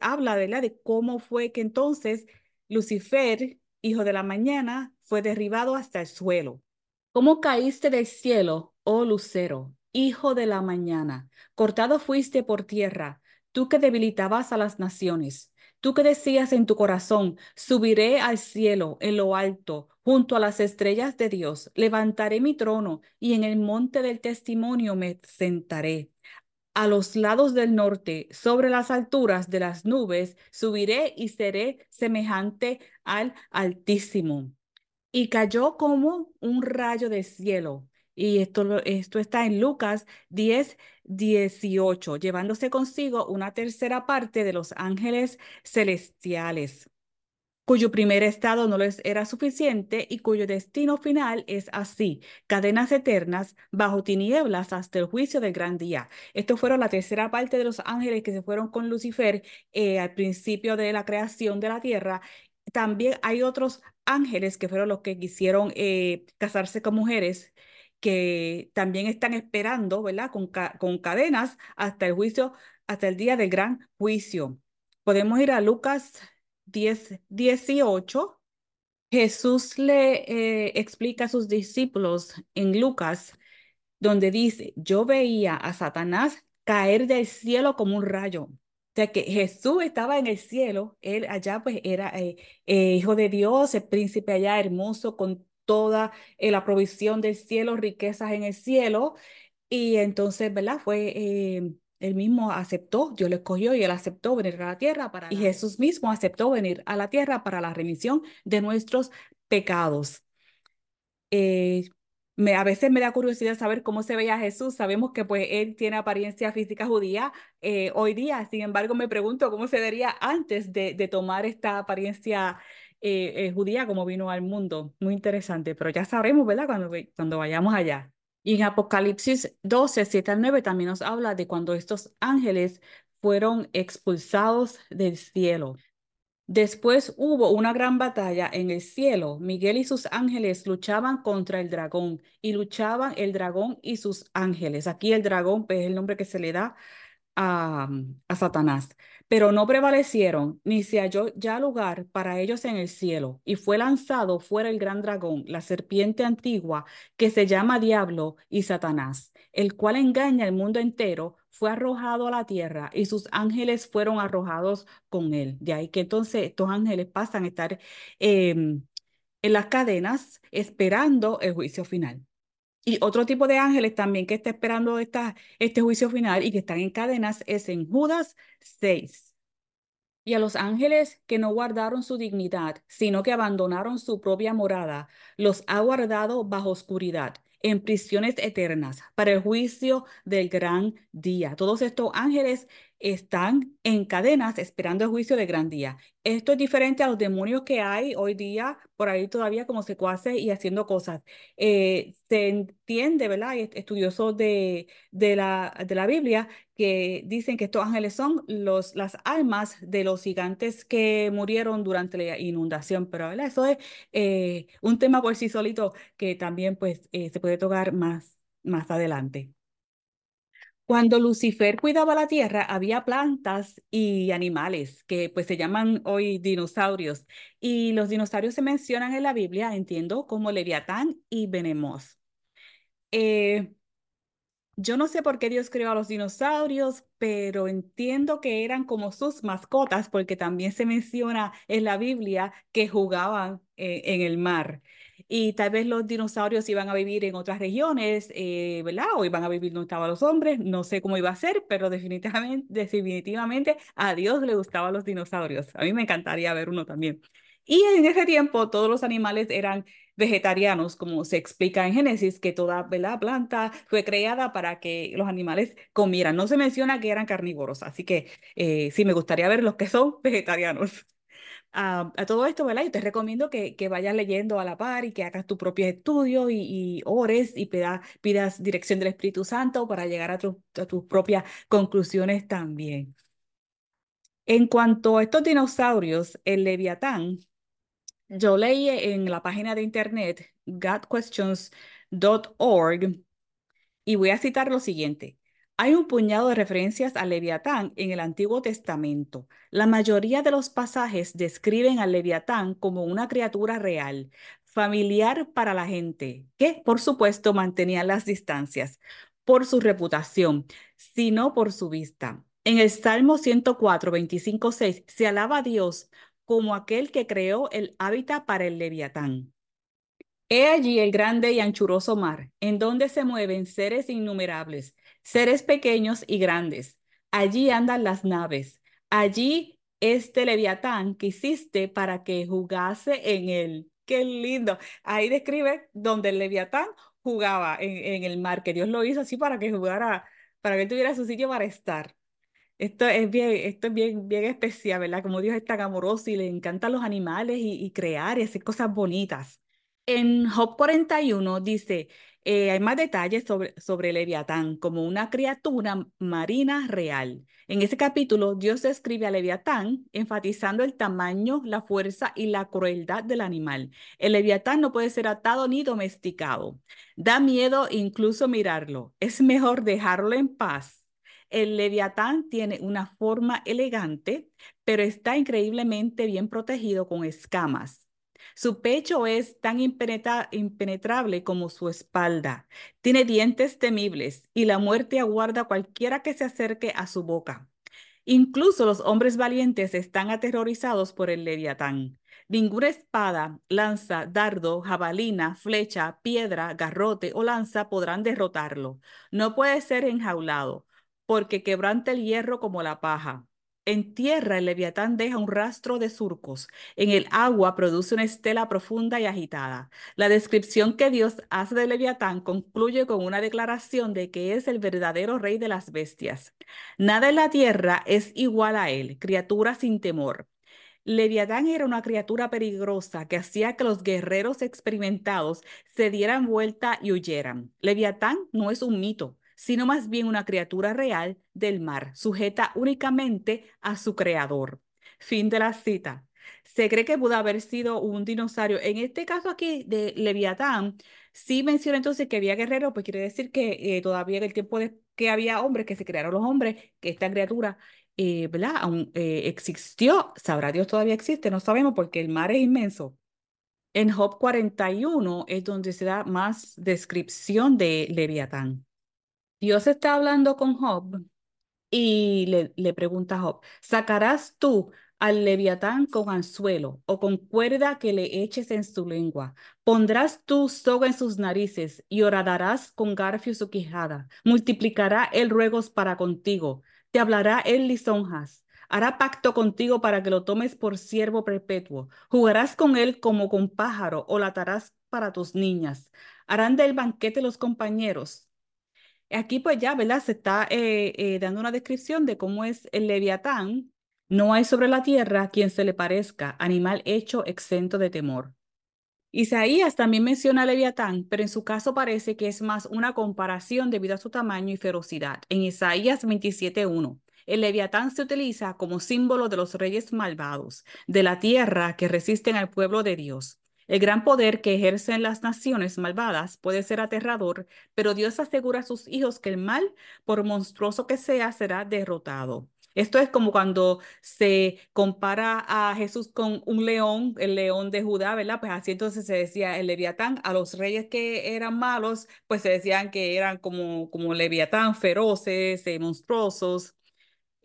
habla ¿verdad? de cómo fue que entonces Lucifer, hijo de la mañana, fue derribado hasta el suelo. ¿Cómo caíste del cielo, oh lucero? Hijo de la mañana, cortado fuiste por tierra, tú que debilitabas a las naciones. Tú que decías en tu corazón, subiré al cielo, en lo alto, junto a las estrellas de Dios, levantaré mi trono y en el monte del testimonio me sentaré. A los lados del norte, sobre las alturas de las nubes, subiré y seré semejante al Altísimo. Y cayó como un rayo de cielo y esto, esto está en Lucas 10, 18, llevándose consigo una tercera parte de los ángeles celestiales cuyo primer estado no les era suficiente y cuyo destino final es así, cadenas eternas bajo tinieblas hasta el juicio del gran día. Esto fueron la tercera parte de los ángeles que se fueron con Lucifer eh, al principio de la creación de la tierra. También hay otros ángeles que fueron los que quisieron eh, casarse con mujeres que también están esperando, ¿verdad? Con, con cadenas hasta el juicio, hasta el día del gran juicio. Podemos ir a Lucas 10, 18. Jesús le eh, explica a sus discípulos en Lucas, donde dice, yo veía a Satanás caer del cielo como un rayo. O sea que Jesús estaba en el cielo, él allá pues era eh, eh, hijo de Dios, el príncipe allá hermoso, con toda eh, la provisión del cielo, riquezas en el cielo. Y entonces, ¿verdad? Fue, eh, él mismo aceptó, Dios lo escogió y él aceptó venir a la tierra para... Y Jesús mismo aceptó venir a la tierra para la remisión de nuestros pecados. Eh, me, a veces me da curiosidad saber cómo se veía Jesús. Sabemos que pues él tiene apariencia física judía hoy día. Sin embargo, me pregunto cómo se vería antes de, de tomar esta apariencia eh, judía como vino al mundo. Muy interesante, pero ya sabremos, ¿verdad? Cuando, cuando vayamos allá. Y en Apocalipsis 12, 7 al 9 también nos habla de cuando estos ángeles fueron expulsados del cielo. Después hubo una gran batalla en el cielo. Miguel y sus ángeles luchaban contra el dragón y luchaban el dragón y sus ángeles. Aquí el dragón pues, es el nombre que se le da a, Satanás pero no prevalecieron, ni se halló ya lugar para ellos en el cielo, y fue lanzado fuera el gran dragón, la serpiente antigua, que se llama Diablo y Satanás, el cual engaña al mundo entero, fue arrojado a la tierra y sus ángeles fueron arrojados con él. De ahí que entonces estos ángeles pasan a estar em, en las cadenas esperando el juicio final. Y otro tipo de ángeles también que está esperando esta, este juicio final y que están en cadenas es en Judas 6. Y a los ángeles que no guardaron su dignidad, sino que abandonaron su propia morada, los ha guardado bajo oscuridad, en prisiones eternas, para el juicio del gran día. Todos estos ángeles están en cadenas esperando el juicio del gran día. Esto es diferente a los demonios que hay hoy día por ahí todavía como secuaces y haciendo cosas. Eh, se entiende, ¿verdad? Hay estudiosos de, de, la, de la Biblia que dicen que estos ángeles son los, las almas de los gigantes que murieron durante la inundación, pero ¿verdad? eso es eh, un tema por sí solito que también pues eh, se puede tocar más, más adelante. Cuando Lucifer cuidaba la tierra, había plantas y animales que pues se llaman hoy dinosaurios. Y los dinosaurios se mencionan en la Biblia, entiendo, como Leviatán y Venemos. Eh, yo no sé por qué Dios creó a los dinosaurios, pero entiendo que eran como sus mascotas, porque también se menciona en la Biblia que jugaban eh, en el mar. Y tal vez los dinosaurios iban a vivir en otras regiones, eh, ¿verdad? O iban a vivir donde estaban los hombres, no sé cómo iba a ser, pero definitivamente, definitivamente a Dios le gustaban los dinosaurios. A mí me encantaría ver uno también. Y en ese tiempo todos los animales eran vegetarianos, como se explica en Génesis, que toda la planta fue creada para que los animales comieran. No se menciona que eran carnívoros, así que eh, sí me gustaría ver los que son vegetarianos. A todo esto, ¿verdad? Yo te recomiendo que, que, vayas leyendo a la par y que hagas tu propio estudio y, ores y pidas dirección del Espíritu Santo para llegar a, a tus propias conclusiones también. En cuanto a estos dinosaurios, el leviatán yo leí en la página de internet godquestions.org y voy a citar lo siguiente. Hay un puñado de referencias al Leviatán en el Antiguo Testamento. La mayoría de los pasajes describen al Leviatán como una criatura real, familiar para la gente, que por supuesto mantenía las distancias por su reputación, sino por su vista. En el Salmo 104, 25, 6 se alaba a Dios como aquel que creó el hábitat para el leviatán. He allí el grande y anchuroso mar, en donde se mueven seres innumerables, seres pequeños y grandes. Allí andan las naves. Allí este leviatán que hiciste para que jugase en él. Qué lindo. Ahí describe donde el leviatán jugaba en, el mar, que Dios lo hizo así para que jugara, para que tuviera su sitio para estar. Esto es bien, esto es bien, bien especial, ¿verdad? Como Dios es tan amoroso y le encantan los animales y, crear y hacer cosas bonitas. En Job 41 dice, eh, hay más detalles sobre, sobre Leviatán como una criatura marina real. En ese capítulo, Dios describe a Leviatán enfatizando el tamaño, la fuerza y la crueldad del animal. El Leviatán no puede ser atado ni domesticado. Da miedo incluso mirarlo. Es mejor dejarlo en paz el leviatán tiene una forma elegante, pero está increíblemente bien protegido con escamas. Su pecho es tan impenetrable como su espalda. Tiene dientes temibles y la muerte aguarda a cualquiera que se acerque a su boca. Incluso los hombres valientes están aterrorizados por el leviatán. Ninguna espada, lanza, dardo, jabalina, flecha, piedra, garrote o lanza podrán derrotarlo. No puede ser enjaulado porque quebranta el hierro como la paja. En tierra el leviatán deja un rastro de surcos. En el agua produce una estela profunda y agitada. La descripción que Dios hace del leviatán concluye con una declaración de que es el verdadero rey de las bestias. Nada en la tierra es igual a él, criatura sin temor. Leviatán era una criatura peligrosa que hacía que los guerreros experimentados se dieran vuelta y huyeran. Leviatán no es un mito sino más bien una criatura real del mar, sujeta únicamente a su creador. Fin de la cita. Se cree que pudo haber sido un dinosaurio. En este caso aquí de Leviatán, sí menciona entonces que había guerreros, pues quiere decir que eh, todavía en el tiempo de que había hombres, que se crearon los hombres, que esta criatura, eh. Aún eh, existió. Sabrá Dios todavía existe, no sabemos porque el mar es inmenso. En Job 41 es donde se da más descripción de Leviatán. Dios está hablando con Job y le, pregunta a Job, ¿sacarás tú al leviatán con anzuelo o con cuerda que le eches en su lengua. Pondrás tú soga en sus narices y horadarás con garfio su quijada. Multiplicará él ruegos para contigo. Te hablará él lisonjas. Hará pacto contigo para que lo tomes por siervo perpetuo. Jugarás con él como con pájaro o latarás para tus niñas. Harán del banquete los compañeros. Aquí pues ya, ¿verdad? Se está eh, eh, dando una descripción de cómo es el leviatán. No hay sobre la tierra quien se le parezca, animal hecho exento de temor. Isaías también menciona a Leviatán, pero en su caso parece que es más una comparación debido a su tamaño y ferocidad. En Isaías 27.1, el Leviatán se utiliza como símbolo de los reyes malvados, de la tierra que resisten al pueblo de Dios. El gran poder que ejercen las naciones malvadas puede ser aterrador, pero Dios asegura a sus hijos que el mal, por monstruoso que sea, será derrotado. Esto es como cuando se compara a Jesús con un león, el león de Judá, ¿verdad? Pues así entonces se decía el leviatán. A los reyes que eran malos, pues se decían que eran como, como leviatán, feroces, eh, monstruosos.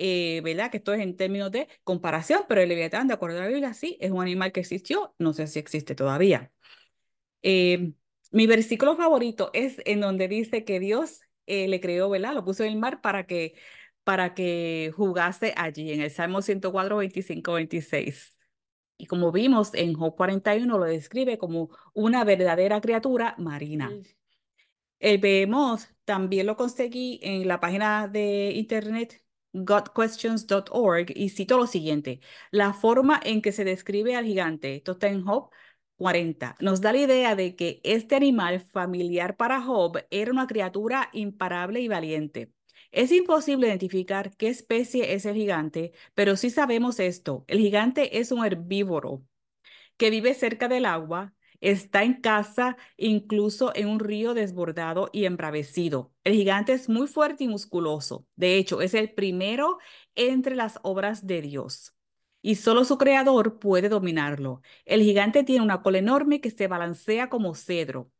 Eh, ¿verdad? Que esto es en términos de comparación, pero el leviatán, de acuerdo a la Biblia, sí, es un animal que existió, no sé si existe todavía. Eh, mi versículo favorito es en donde dice que Dios le creó, ¿verdad? Lo puso en el mar para que para que jugase allí en el Salmo 104, 25, 26. Y como vimos en Job 41 lo describe como una verdadera criatura marina. El Behemoth también lo conseguí en la página de internet godquestions.org y cito lo siguiente, la forma en que se describe al gigante, esto está en Job 40, nos da la idea de que este animal familiar para Job era una criatura imparable y valiente. Es imposible identificar qué especie es el gigante, pero sí sabemos esto. El gigante es un herbívoro que vive cerca del agua, está en casa, incluso en un río desbordado y embravecido. El gigante es muy fuerte y musculoso. De hecho, es el primero entre las obras de Dios. Y solo su creador puede dominarlo. El gigante tiene una cola enorme que se balancea como cedro.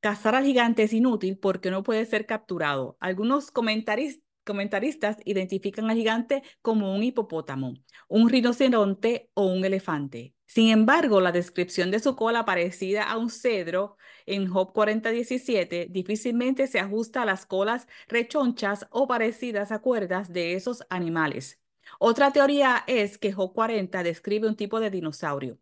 Cazar al gigante es inútil porque no puede ser capturado. Algunos comentaristas identifican al gigante como un hipopótamo, un rinoceronte o un elefante. Sin embargo, la descripción de su cola parecida a un cedro en Job 40:17 difícilmente se ajusta a las colas rechonchas o parecidas a cuerdas de esos animales. Otra teoría es que Job 40 describe un tipo de dinosaurio.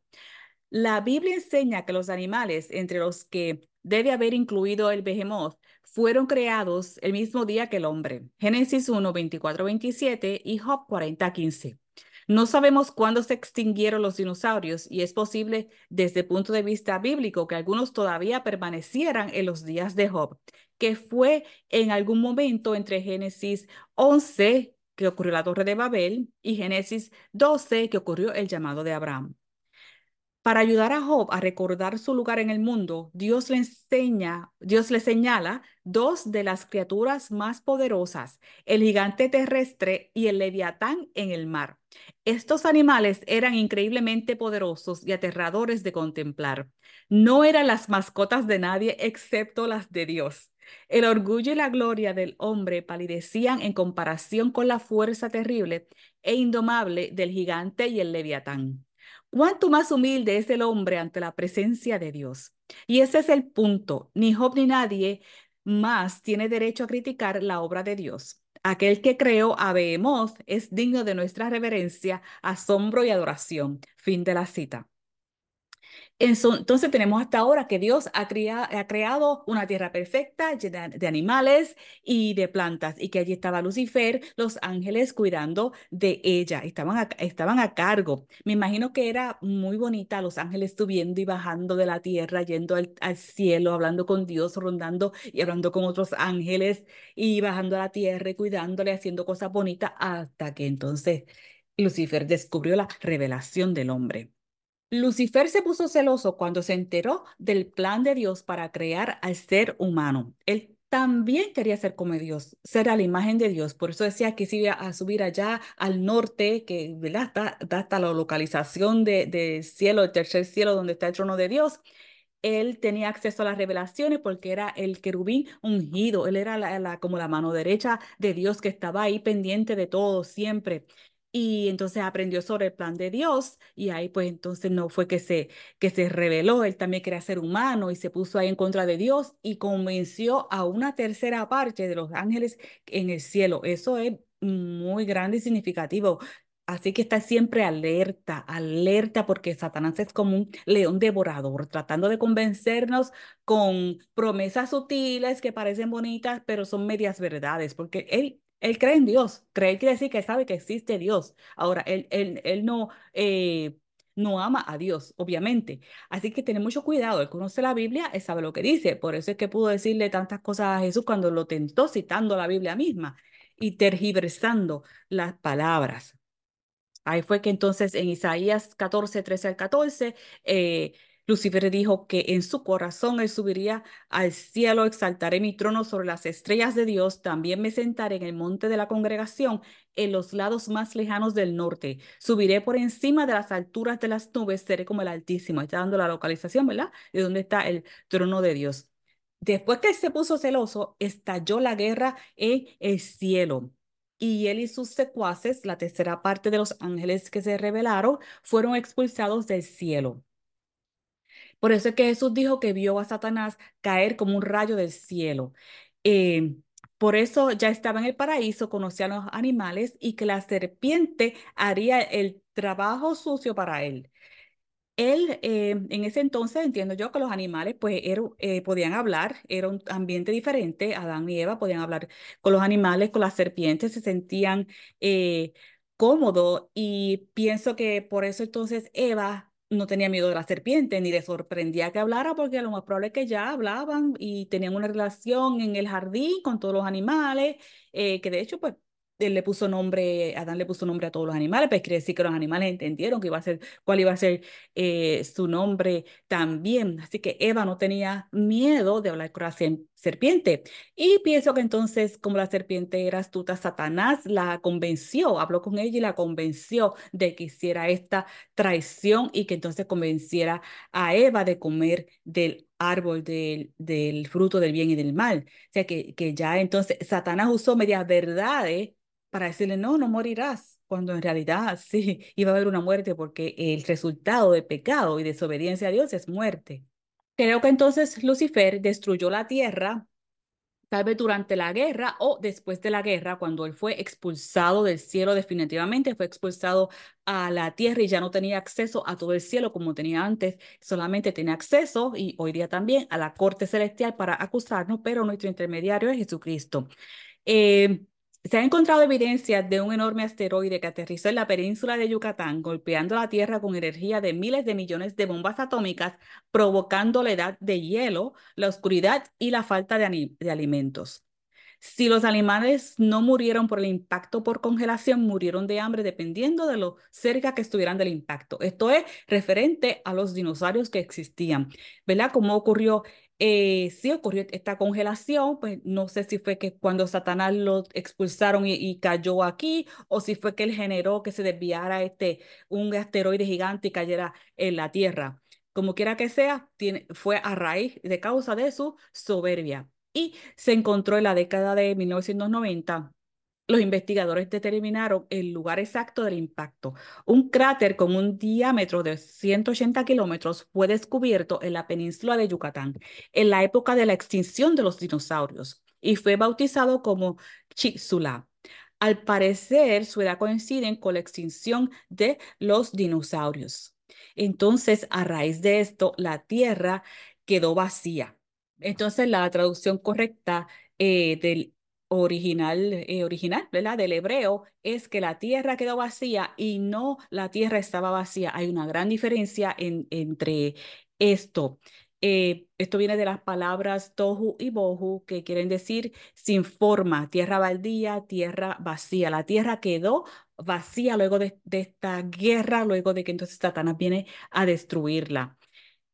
La Biblia enseña que los animales, entre los que debe haber incluido el behemoth, fueron creados el mismo día que el hombre. Génesis 1, 24, 27 y Job 40, 15. No sabemos cuándo se extinguieron los dinosaurios y es posible desde el punto de vista bíblico que algunos todavía permanecieran en los días de Job, que fue en algún momento entre Génesis 11, que ocurrió la torre de Babel, y Génesis 12, que ocurrió el llamado de Abraham. Para ayudar a Job a recordar su lugar en el mundo, Dios le enseña, Dios le señala dos de las criaturas más poderosas, el gigante terrestre y el leviatán en el mar. Estos animales eran increíblemente poderosos y aterradores de contemplar. No eran las mascotas de nadie excepto las de Dios. El orgullo y la gloria del hombre palidecían en comparación con la fuerza terrible e indomable del gigante y el leviatán. Cuánto más humilde es el hombre ante la presencia de Dios. Y ese es el punto. Ni Job ni nadie más tiene derecho a criticar la obra de Dios. Aquel que creó a Behemoth es digno de nuestra reverencia, asombro y adoración. Fin de la cita. Entonces tenemos hasta ahora que Dios ha, creado una tierra perfecta llena de animales y de plantas y que allí estaba Lucifer, los ángeles cuidando de ella, estaban a, estaban a cargo. Me imagino que era muy bonita los ángeles subiendo y bajando de la tierra, yendo al, al cielo, hablando con Dios, rondando y hablando con otros ángeles y bajando a la tierra y cuidándole, haciendo cosas bonitas hasta que entonces Lucifer descubrió la revelación del hombre. Lucifer se puso celoso cuando se enteró del plan de Dios para crear al ser humano. Él también quería ser como Dios, ser a la imagen de Dios. Por eso decía que se iba a subir allá al norte, que ¿verdad? Está, hasta la localización del de cielo, el tercer cielo, donde está el trono de Dios. Él tenía acceso a las revelaciones porque era el querubín ungido. Él era la, como la mano derecha de Dios que estaba ahí pendiente de todo siempre y entonces aprendió sobre el plan de Dios y ahí pues entonces no fue que se, que se reveló, él también quería ser humano y se puso ahí en contra de Dios y convenció a una tercera parte de los ángeles en el cielo. Eso es muy grande y significativo. Así que está siempre alerta, alerta, porque Satanás es como un león devorador, tratando de convencernos con promesas sutiles que parecen bonitas, pero son medias verdades, porque él, él cree en Dios. Cree quiere decir que sabe que existe Dios. Ahora, él, él, él no, eh, no ama a Dios, obviamente. Así que tiene mucho cuidado. Él conoce la Biblia, él sabe lo que dice. Por eso es que pudo decirle tantas cosas a Jesús cuando lo tentó citando la Biblia misma y tergiversando las palabras. Ahí fue que entonces en Isaías 14, 13 al 14, eh, Lucifer dijo que en su corazón él subiría al cielo, exaltaré mi trono sobre las estrellas de Dios, también me sentaré en el monte de la congregación, en los lados más lejanos del norte, subiré por encima de las alturas de las nubes, seré como el Altísimo. Está dando la localización, ¿verdad? De dónde está el trono de Dios. Después que se puso celoso, estalló la guerra en el cielo y él y sus secuaces, la tercera parte de los ángeles que se rebelaron, fueron expulsados del cielo. Por eso es que Jesús dijo que vio a Satanás caer como un rayo del cielo. Eh, por eso ya estaba en el paraíso, conocía a los animales y que la serpiente haría el trabajo sucio para él. Él, eh, en ese entonces, entiendo yo que los animales pues eh, podían hablar, era un ambiente diferente, Adán y Eva podían hablar con los animales, con las serpientes, se sentían eh, cómodos y pienso que por eso entonces Eva no tenía miedo de la serpiente, ni le sorprendía que hablara, porque lo más probable es que ya hablaban y tenían una relación en el jardín con todos los animales, que de hecho pues él le puso nombre, Adán le puso nombre a todos los animales, pues quiere decir que los animales entendieron que iba a ser, cuál iba a ser eh, su nombre también. Así que Eva no tenía miedo de hablar con la serpiente. Y pienso que entonces, como la serpiente era astuta, Satanás la convenció, habló con ella y la convenció de que hiciera esta traición y que entonces convenciera a Eva de comer del árbol del, del fruto del bien y del mal. O sea que, que ya entonces Satanás usó medias verdades para decirle, no, no morirás, cuando en realidad sí, iba a haber una muerte porque el resultado de pecado y desobediencia a Dios es muerte. Creo que entonces Lucifer destruyó la tierra, tal vez durante la guerra o después de la guerra, cuando él fue expulsado del cielo definitivamente, fue expulsado a la tierra y ya no tenía acceso a todo el cielo como tenía antes, solamente tenía acceso y hoy día también a la corte celestial para acusarnos, pero nuestro intermediario es Jesucristo. Eh, se ha encontrado evidencia de un enorme asteroide que aterrizó en la península de Yucatán, golpeando la Tierra con energía de miles de millones de bombas atómicas, provocando la edad de hielo, la oscuridad y la falta de, alimentos. Si los animales no murieron por el impacto por congelación, murieron de hambre dependiendo de lo cerca que estuvieran del impacto. Esto es referente a los dinosaurios que existían, ¿verdad? Como ocurrió eh, sí ocurrió esta congelación, pues no sé si fue que cuando Satanás lo expulsaron y, cayó aquí, o si fue que él generó que se desviara este, un asteroide gigante y cayera en la Tierra. Como quiera que sea, fue a raíz de causa de su soberbia. Y se encontró en la década de 1990 los investigadores determinaron el lugar exacto del impacto. Un cráter con un diámetro de 180 kilómetros fue descubierto en la península de Yucatán en la época de la extinción de los dinosaurios y fue bautizado como Chicxulub. Al parecer, su edad coincide con la extinción de los dinosaurios. Entonces, a raíz de esto, la Tierra quedó vacía. Entonces, la traducción correcta eh, del original, eh, original, ¿verdad? Del hebreo, es que la tierra quedó vacía y no la tierra estaba vacía. Hay una gran diferencia en, entre esto. Eh, esto viene de las palabras tohu y bohu, que quieren decir sin forma, tierra baldía, tierra vacía. La tierra quedó vacía luego de, de esta guerra, luego de que entonces Satanás viene a destruirla.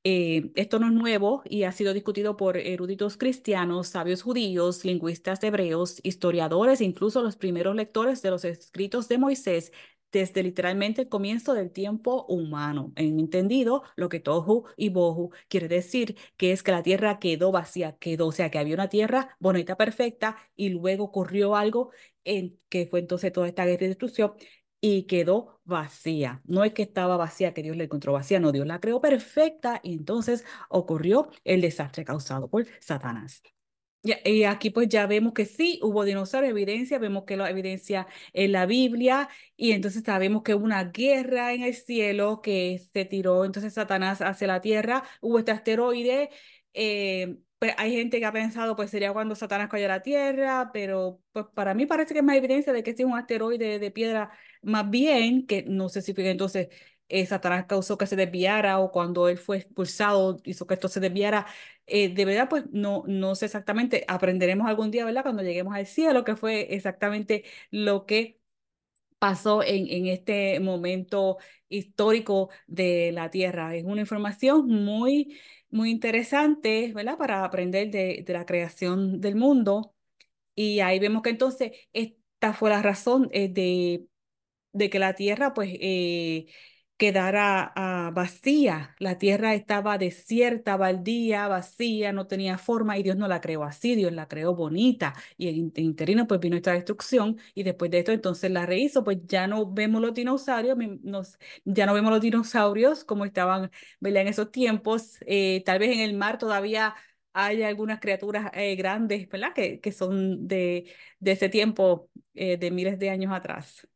Eh, esto no es nuevo y ha sido discutido por eruditos cristianos, sabios judíos, lingüistas hebreos, historiadores incluso los primeros lectores de los escritos de Moisés desde literalmente el comienzo del tiempo humano. En entendido, lo que Tohu y Bohu quiere decir que es que la tierra quedó vacía, quedó, o sea, que había una tierra bonita, perfecta, y luego ocurrió algo en que fue entonces toda esta guerra y destrucción y quedó vacía. No es que estaba vacía, que Dios la encontró vacía, no, Dios la creó perfecta y entonces ocurrió el desastre causado por Satanás. Y aquí pues ya vemos que sí, hubo dinosaurios, evidencia, vemos que la evidencia en la Biblia y entonces sabemos que hubo una guerra en el cielo que se tiró entonces Satanás hacia la tierra, hubo este asteroide, eh, pues hay gente que ha pensado pues sería cuando Satanás cayó a la tierra, pero pues para mí parece que es más evidencia de que es un asteroide de piedra más bien, que no sé si entonces eh, Satanás causó que se desviara o cuando él fue expulsado hizo que esto se desviara. Eh, de verdad, pues no, no sé exactamente, aprenderemos algún día, ¿verdad? Cuando lleguemos al cielo, que fue exactamente lo que pasó en, en este momento histórico de la Tierra. Es una información muy, muy interesante, ¿verdad? Para aprender de, de la creación del mundo. Y ahí vemos que entonces esta fue la razón eh, de, de que la Tierra, pues, eh, quedara ah, vacía. La tierra estaba desierta, baldía, vacía, no tenía forma y Dios no la creó así, Dios la creó bonita y en interino pues vino esta destrucción y después de esto entonces la rehizo, pues ya no vemos los dinosaurios, nos, ya no vemos los dinosaurios como estaban en esos tiempos, eh, tal vez en el mar todavía hay algunas criaturas eh, grandes. Que, que son de, de ese tiempo, de miles de años atrás.